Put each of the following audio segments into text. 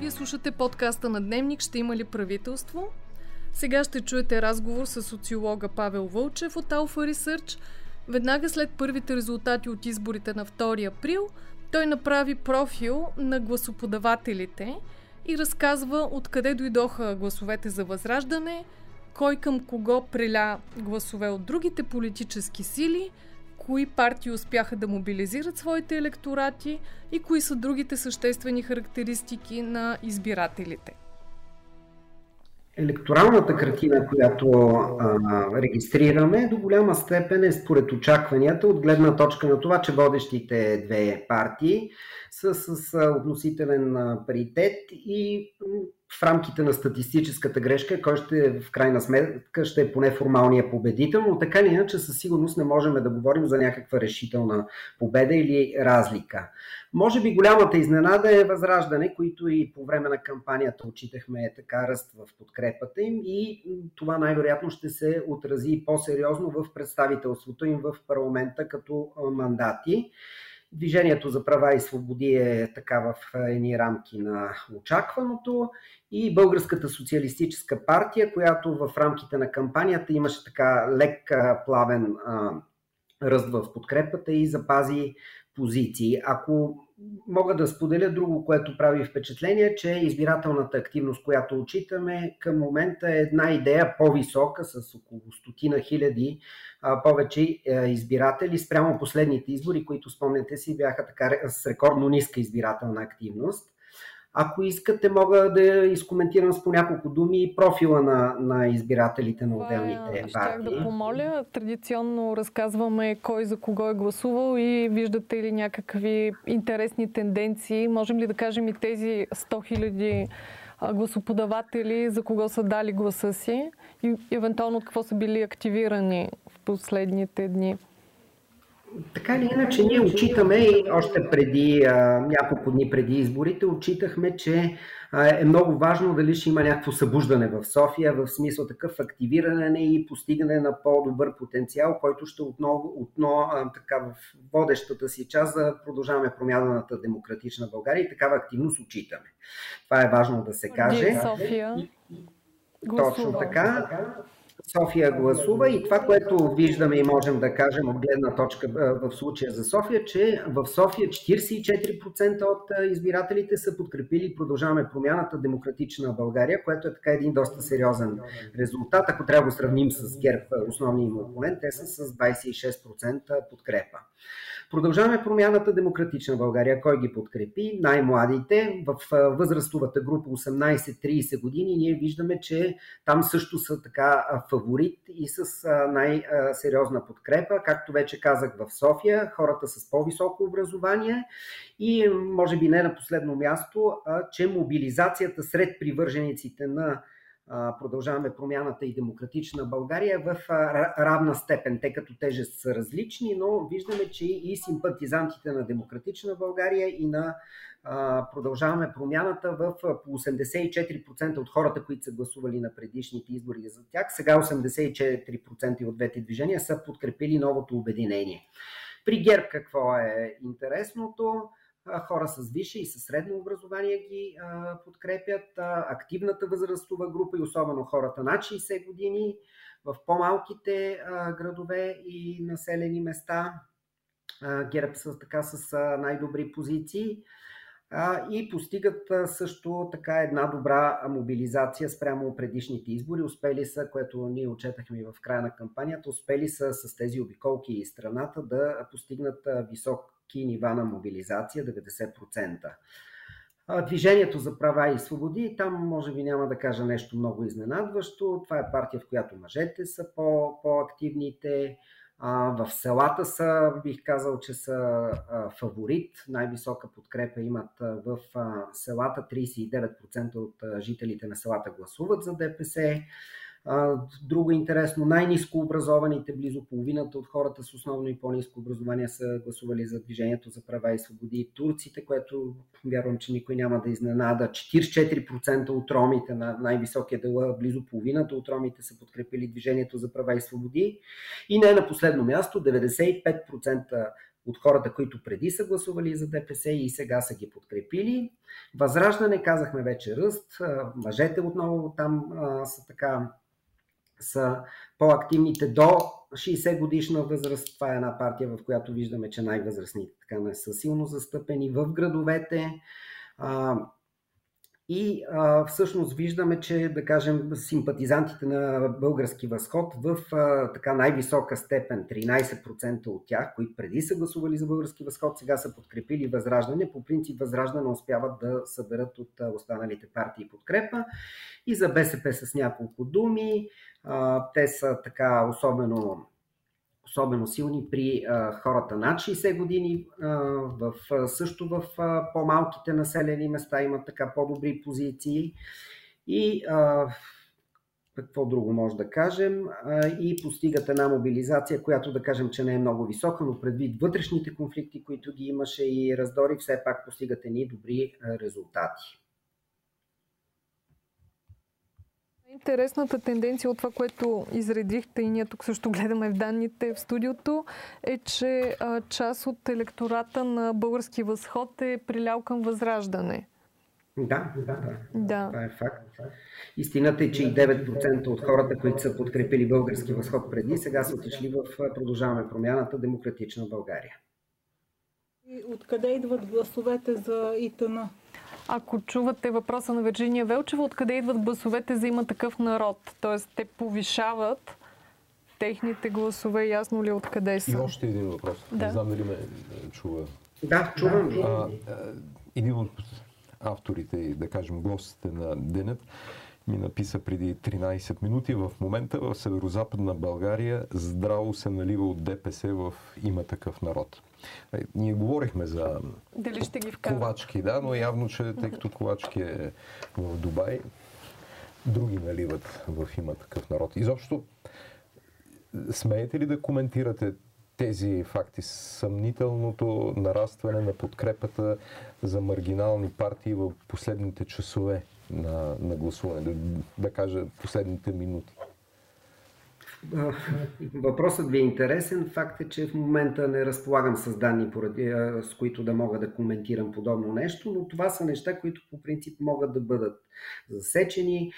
Вие слушате подкаста на Дневник Ще има ли правителство? Сега ще чуете разговор с социолога Павел Вълчев от Alpha Research. Веднага след първите резултати от изборите на 2 април, той направи профил на гласоподавателите и разказва откъде дойдоха гласовете за възраждане, кой към кого преля гласове от другите политически сили – кои партии успяха да мобилизират своите електорати и кои са другите съществени характеристики на избирателите. Електоралната картина, която а, регистрираме, до голяма степен е според очакванията от гледна точка на това, че водещите две партии са с относителен паритет и в рамките на статистическата грешка, кой ще в крайна сметка ще е поне формалния победител, но така или иначе със сигурност не можем да говорим за някаква решителна победа или разлика. Може би голямата изненада е възраждане, които и по време на кампанията отчитахме така ръст в подкрепата им и това най-вероятно ще се отрази по-сериозно в представителството им в парламента като мандати. Движението за права и свободи е така в едни рамки на очакваното и Българската социалистическа партия, която в рамките на кампанията имаше така лек плавен ръст в подкрепата и запази позиции. Ако мога да споделя друго, което прави впечатление, че избирателната активност, която отчитаме, към момента е една идея по-висока, с около стотина хиляди повече избиратели спрямо последните избори, които спомняте си бяха така с рекордно ниска избирателна активност. Ако искате, мога да изкоментирам с по няколко думи профила на, на избирателите на отделните Това, партии. Щях да помоля. Традиционно разказваме кой за кого е гласувал и виждате ли някакви интересни тенденции. Можем ли да кажем и тези 100 хиляди гласоподаватели, за кого са дали гласа си и евентуално какво са били активирани в последните дни? Така или иначе, ние отчитаме и още преди, а, няколко дни преди изборите, отчитахме, че а, е много важно дали ще има някакво събуждане в София, в смисъл такъв активиране и постигане на по-добър потенциал, който ще отново, отново а, така в водещата си част да продължаваме промяната демократична България и такава активност отчитаме. Това е важно да се каже. София. Точно така. София гласува и това, което виждаме и можем да кажем от гледна точка в случая за София, че в София 44% от избирателите са подкрепили продължаваме промяната Демократична България, което е така един доста сериозен резултат. Ако трябва да го сравним с ГЕРБ, основния им опонент, те са с 26% подкрепа. Продължаваме промяната Демократична България. Кой ги подкрепи? Най-младите в възрастовата група 18-30 години. Ние виждаме, че там също са така фаворит и с най-сериозна подкрепа. Както вече казах в София, хората с по-високо образование и може би не на последно място, че мобилизацията сред привържениците на продължаваме промяната и демократична България в равна степен, тъй като тежест са различни, но виждаме, че и симпатизантите на демократична България и на продължаваме промяната в по 84% от хората, които са гласували на предишните избори за тях. Сега 84% от двете движения са подкрепили новото обединение. При ГЕРБ какво е интересното? Хора с висше и с средно образование ги подкрепят, активната възрастова група и особено хората над 60 години в по-малките градове и населени места. ГЕРБ са така с най-добри позиции и постигат също така една добра мобилизация спрямо предишните избори. Успели са, което ние отчетахме в края на кампанията, успели са с тези обиколки и страната да постигнат висок нива на мобилизация 90%. Движението за права и свободи, там може би няма да кажа нещо много изненадващо. Това е партия, в която мъжете са по- по-активните. В селата са, бих казал, че са фаворит. Най-висока подкрепа имат в селата. 39% от жителите на селата гласуват за ДПС. Друго интересно, най-низко образованите, близо половината от хората с основно и по-низко образование са гласували за Движението за права и свободи. Турците, което вярвам, че никой няма да изненада, 44% от ромите на най-високия дела, близо половината от ромите са подкрепили Движението за права и свободи. И не на последно място, 95% от хората, които преди са гласували за ДПС и сега са ги подкрепили. Възраждане, казахме вече ръст. Мъжете отново там а, са така са по-активните до 60 годишна възраст. Това е една партия, в която виждаме, че най-възрастните така не са силно застъпени в градовете. А, и а, всъщност виждаме, че, да кажем, симпатизантите на български възход в а, така най-висока степен, 13% от тях, които преди са гласували за български възход, сега са подкрепили Възраждане. По принцип Възраждане успяват да съберат от останалите партии подкрепа. И за БСП с няколко думи. А, те са така особено особено силни при а, хората над 60 години. А, в, също в а, по-малките населени места имат така по-добри позиции. И а, какво друго може да кажем? А, и постигат една мобилизация, която да кажем, че не е много висока, но предвид вътрешните конфликти, които ги имаше и раздори, все пак постигат едни добри резултати. Интересната тенденция от това, което изредихте и ние тук също гледаме в данните в студиото, е, че а, част от електората на Български възход е прилял към възраждане. Да, да, да. да. Това е факт. Истината е, че и 9% от хората, които са подкрепили български възход преди, сега са отишли в Продължаваме промяната Демократична България. И откъде идват гласовете за ИТН? Ако чувате въпроса на Вирджиния Велчева, откъде идват гласовете за има такъв народ? Тоест, те повишават техните гласове, ясно ли откъде са? И още един въпрос. Да. Не знам дали ме чува. Да, чувам ви. един от авторите, да кажем, гостите на денят, ми написа преди 13 минути. В момента в северо-западна България здраво се налива от ДПС в има такъв народ. Ние говорихме за Дали ще ги ковачки, да, но явно, че тъй като ковачки е в Дубай, други наливат в има такъв народ. Изобщо, смеете ли да коментирате тези факти, съмнителното нарастване на подкрепата за маргинални партии в последните часове на, на гласуване, да, да кажа последните минути? Въпросът ви е интересен. Факт е, че в момента не разполагам с данни, с които да мога да коментирам подобно нещо, но това са неща, които по принцип могат да бъдат засечени.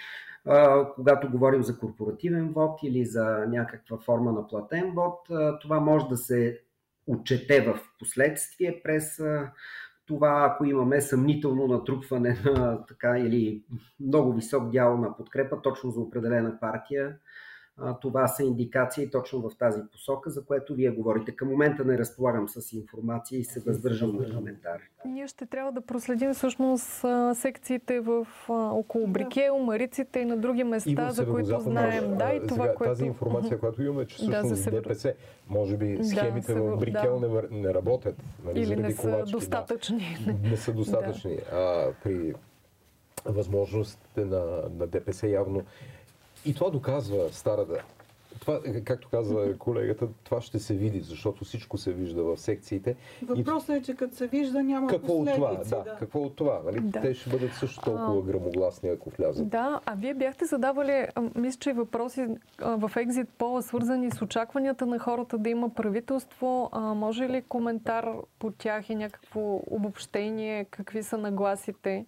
Когато говорим за корпоративен вод или за някаква форма на платен вод, това може да се отчете в последствие през това, ако имаме съмнително натрупване на така или много висок дял на подкрепа точно за определена партия, това са индикации точно в тази посока, за което вие говорите. Към момента не разполагам с информация и се въздържам от коментар. Ние ще трябва да проследим всъщност секциите в около Брикел, Мариците и на други места, за които знаем. Да, и това, което... Тази информация, която имаме, че всъщност да, ДПС, може би схемите да, в Брикел да. не, не работят. Нали, Или не са колачки, достатъчни. Да. Не са достатъчни. да. А при възможностите на, на ДПС явно и това доказва старата. Това, както казва колегата, това ще се види, защото всичко се вижда в секциите. Въпросът е, че като се вижда няма какво от това, да, да. Какво от това? Нали? Да. Те ще бъдат също толкова грамогласни, ако влязат. Да, а вие бяхте задавали, мисля, че въпроси в Екзит Пола, свързани с очакванията на хората да има правителство. А, може ли коментар по тях и някакво обобщение? Какви са нагласите?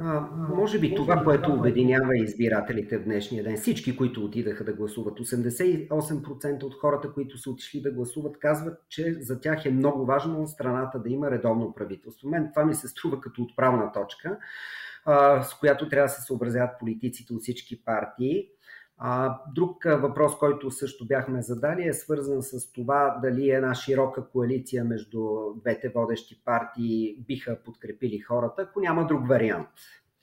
А, може би това, което обединява избирателите в днешния ден, всички, които отидаха да гласуват, 88% от хората, които са отишли да гласуват, казват, че за тях е много важно страната да има редовно правителство. Мен това ми се струва като отправна точка, а, с която трябва да се съобразяват политиците от всички партии. А, друг въпрос, който също бяхме задали, е свързан с това дали една широка коалиция между двете водещи партии биха подкрепили хората, ако няма друг вариант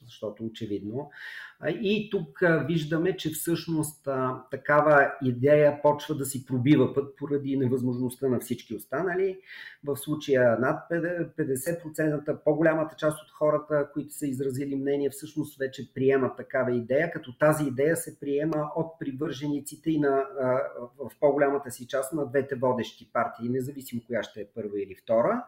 защото очевидно. И тук виждаме, че всъщност такава идея почва да си пробива път поради невъзможността на всички останали. В случая над 50% по-голямата част от хората, които са изразили мнение, всъщност вече приемат такава идея, като тази идея се приема от привържениците и на, в по-голямата си част на двете водещи партии, независимо коя ще е първа или втора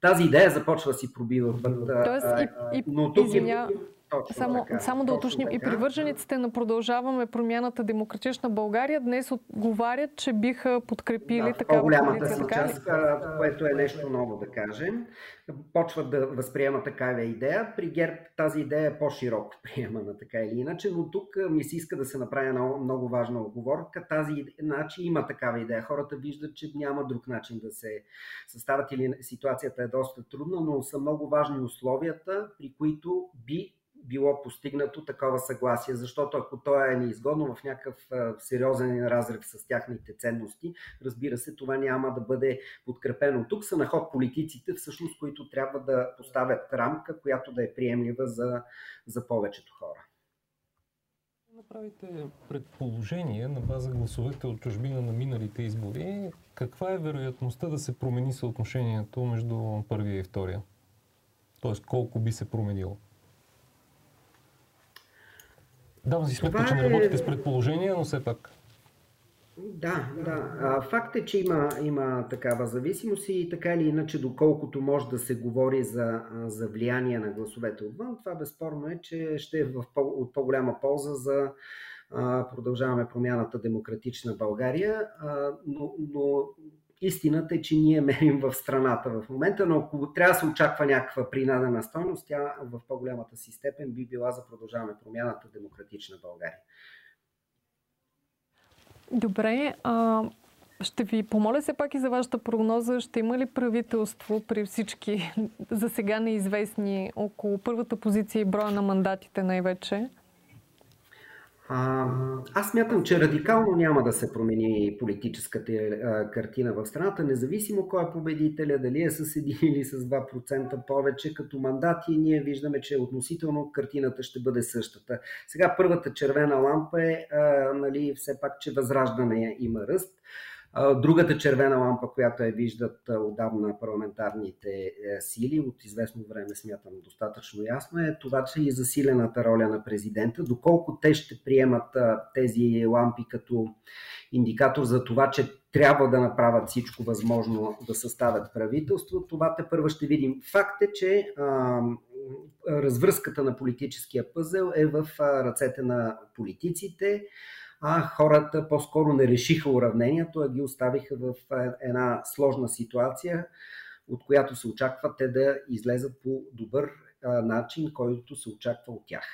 тази идея започва да си пробива път. Тоест, и, и, но тук извиня, Точно само, така, само да уточним. И привържениците на продължаваме промяната Демократична България днес отговарят, че биха подкрепили да, такава по-голямата си част, което е нещо ново да кажем. Почват да възприемат такава идея. При ГЕРБ тази идея е по-широко приемана така или иначе, но тук ми се иска да се направи една много важна оговорка. Тази значи има такава идея. Хората виждат, че няма друг начин да се съставят или ситуацията е доста трудна, но са много важни условията, при които би било постигнато такова съгласие, защото ако то е неизгодно в някакъв сериозен разрив с тяхните ценности, разбира се, това няма да бъде подкрепено. Тук са на ход политиците, всъщност, които трябва да поставят рамка, която да е приемлива за, за повечето хора. Направите предположение на база гласовете от чужбина на миналите избори. Каква е вероятността да се промени съотношението между първия и втория? Тоест колко би се променило? Давам си сметка, че не е- работите с предположения, но все пак. Да, да. Факт е, че има, има такава зависимост и така или иначе, доколкото може да се говори за, за влияние на гласовете отвън, това безспорно е, че ще е в от по-голяма полза за а, продължаваме промяната демократична България, а, но, но истината е, че ние мерим в страната в момента, но ако трябва да се очаква някаква принадена стойност, тя в по-голямата си степен би била за продължаваме промяната демократична България. Добре, а, ще ви помоля все пак и за вашата прогноза. Ще има ли правителство при всички за сега неизвестни около първата позиция и броя на мандатите най-вече? Аз мятам, че радикално няма да се промени политическата а, картина в страната, независимо кой е победителя, дали е с 1 или с 2% повече. Като мандати ние виждаме, че относително картината ще бъде същата. Сега първата червена лампа е нали, все пак, че възраждане има ръст. Другата червена лампа, която я виждат отдавна парламентарните е, сили, от известно време смятам достатъчно ясно, е това, че и засилената роля на президента, доколко те ще приемат тези лампи като индикатор за това, че трябва да направят всичко възможно да съставят правителство, това те първо ще видим. Факт е, че развръзката на политическия пъзел е в ръцете на политиците а хората по-скоро не решиха уравнението, а ги оставиха в една сложна ситуация, от която се очаква те да излезат по добър начин, който се очаква от тях.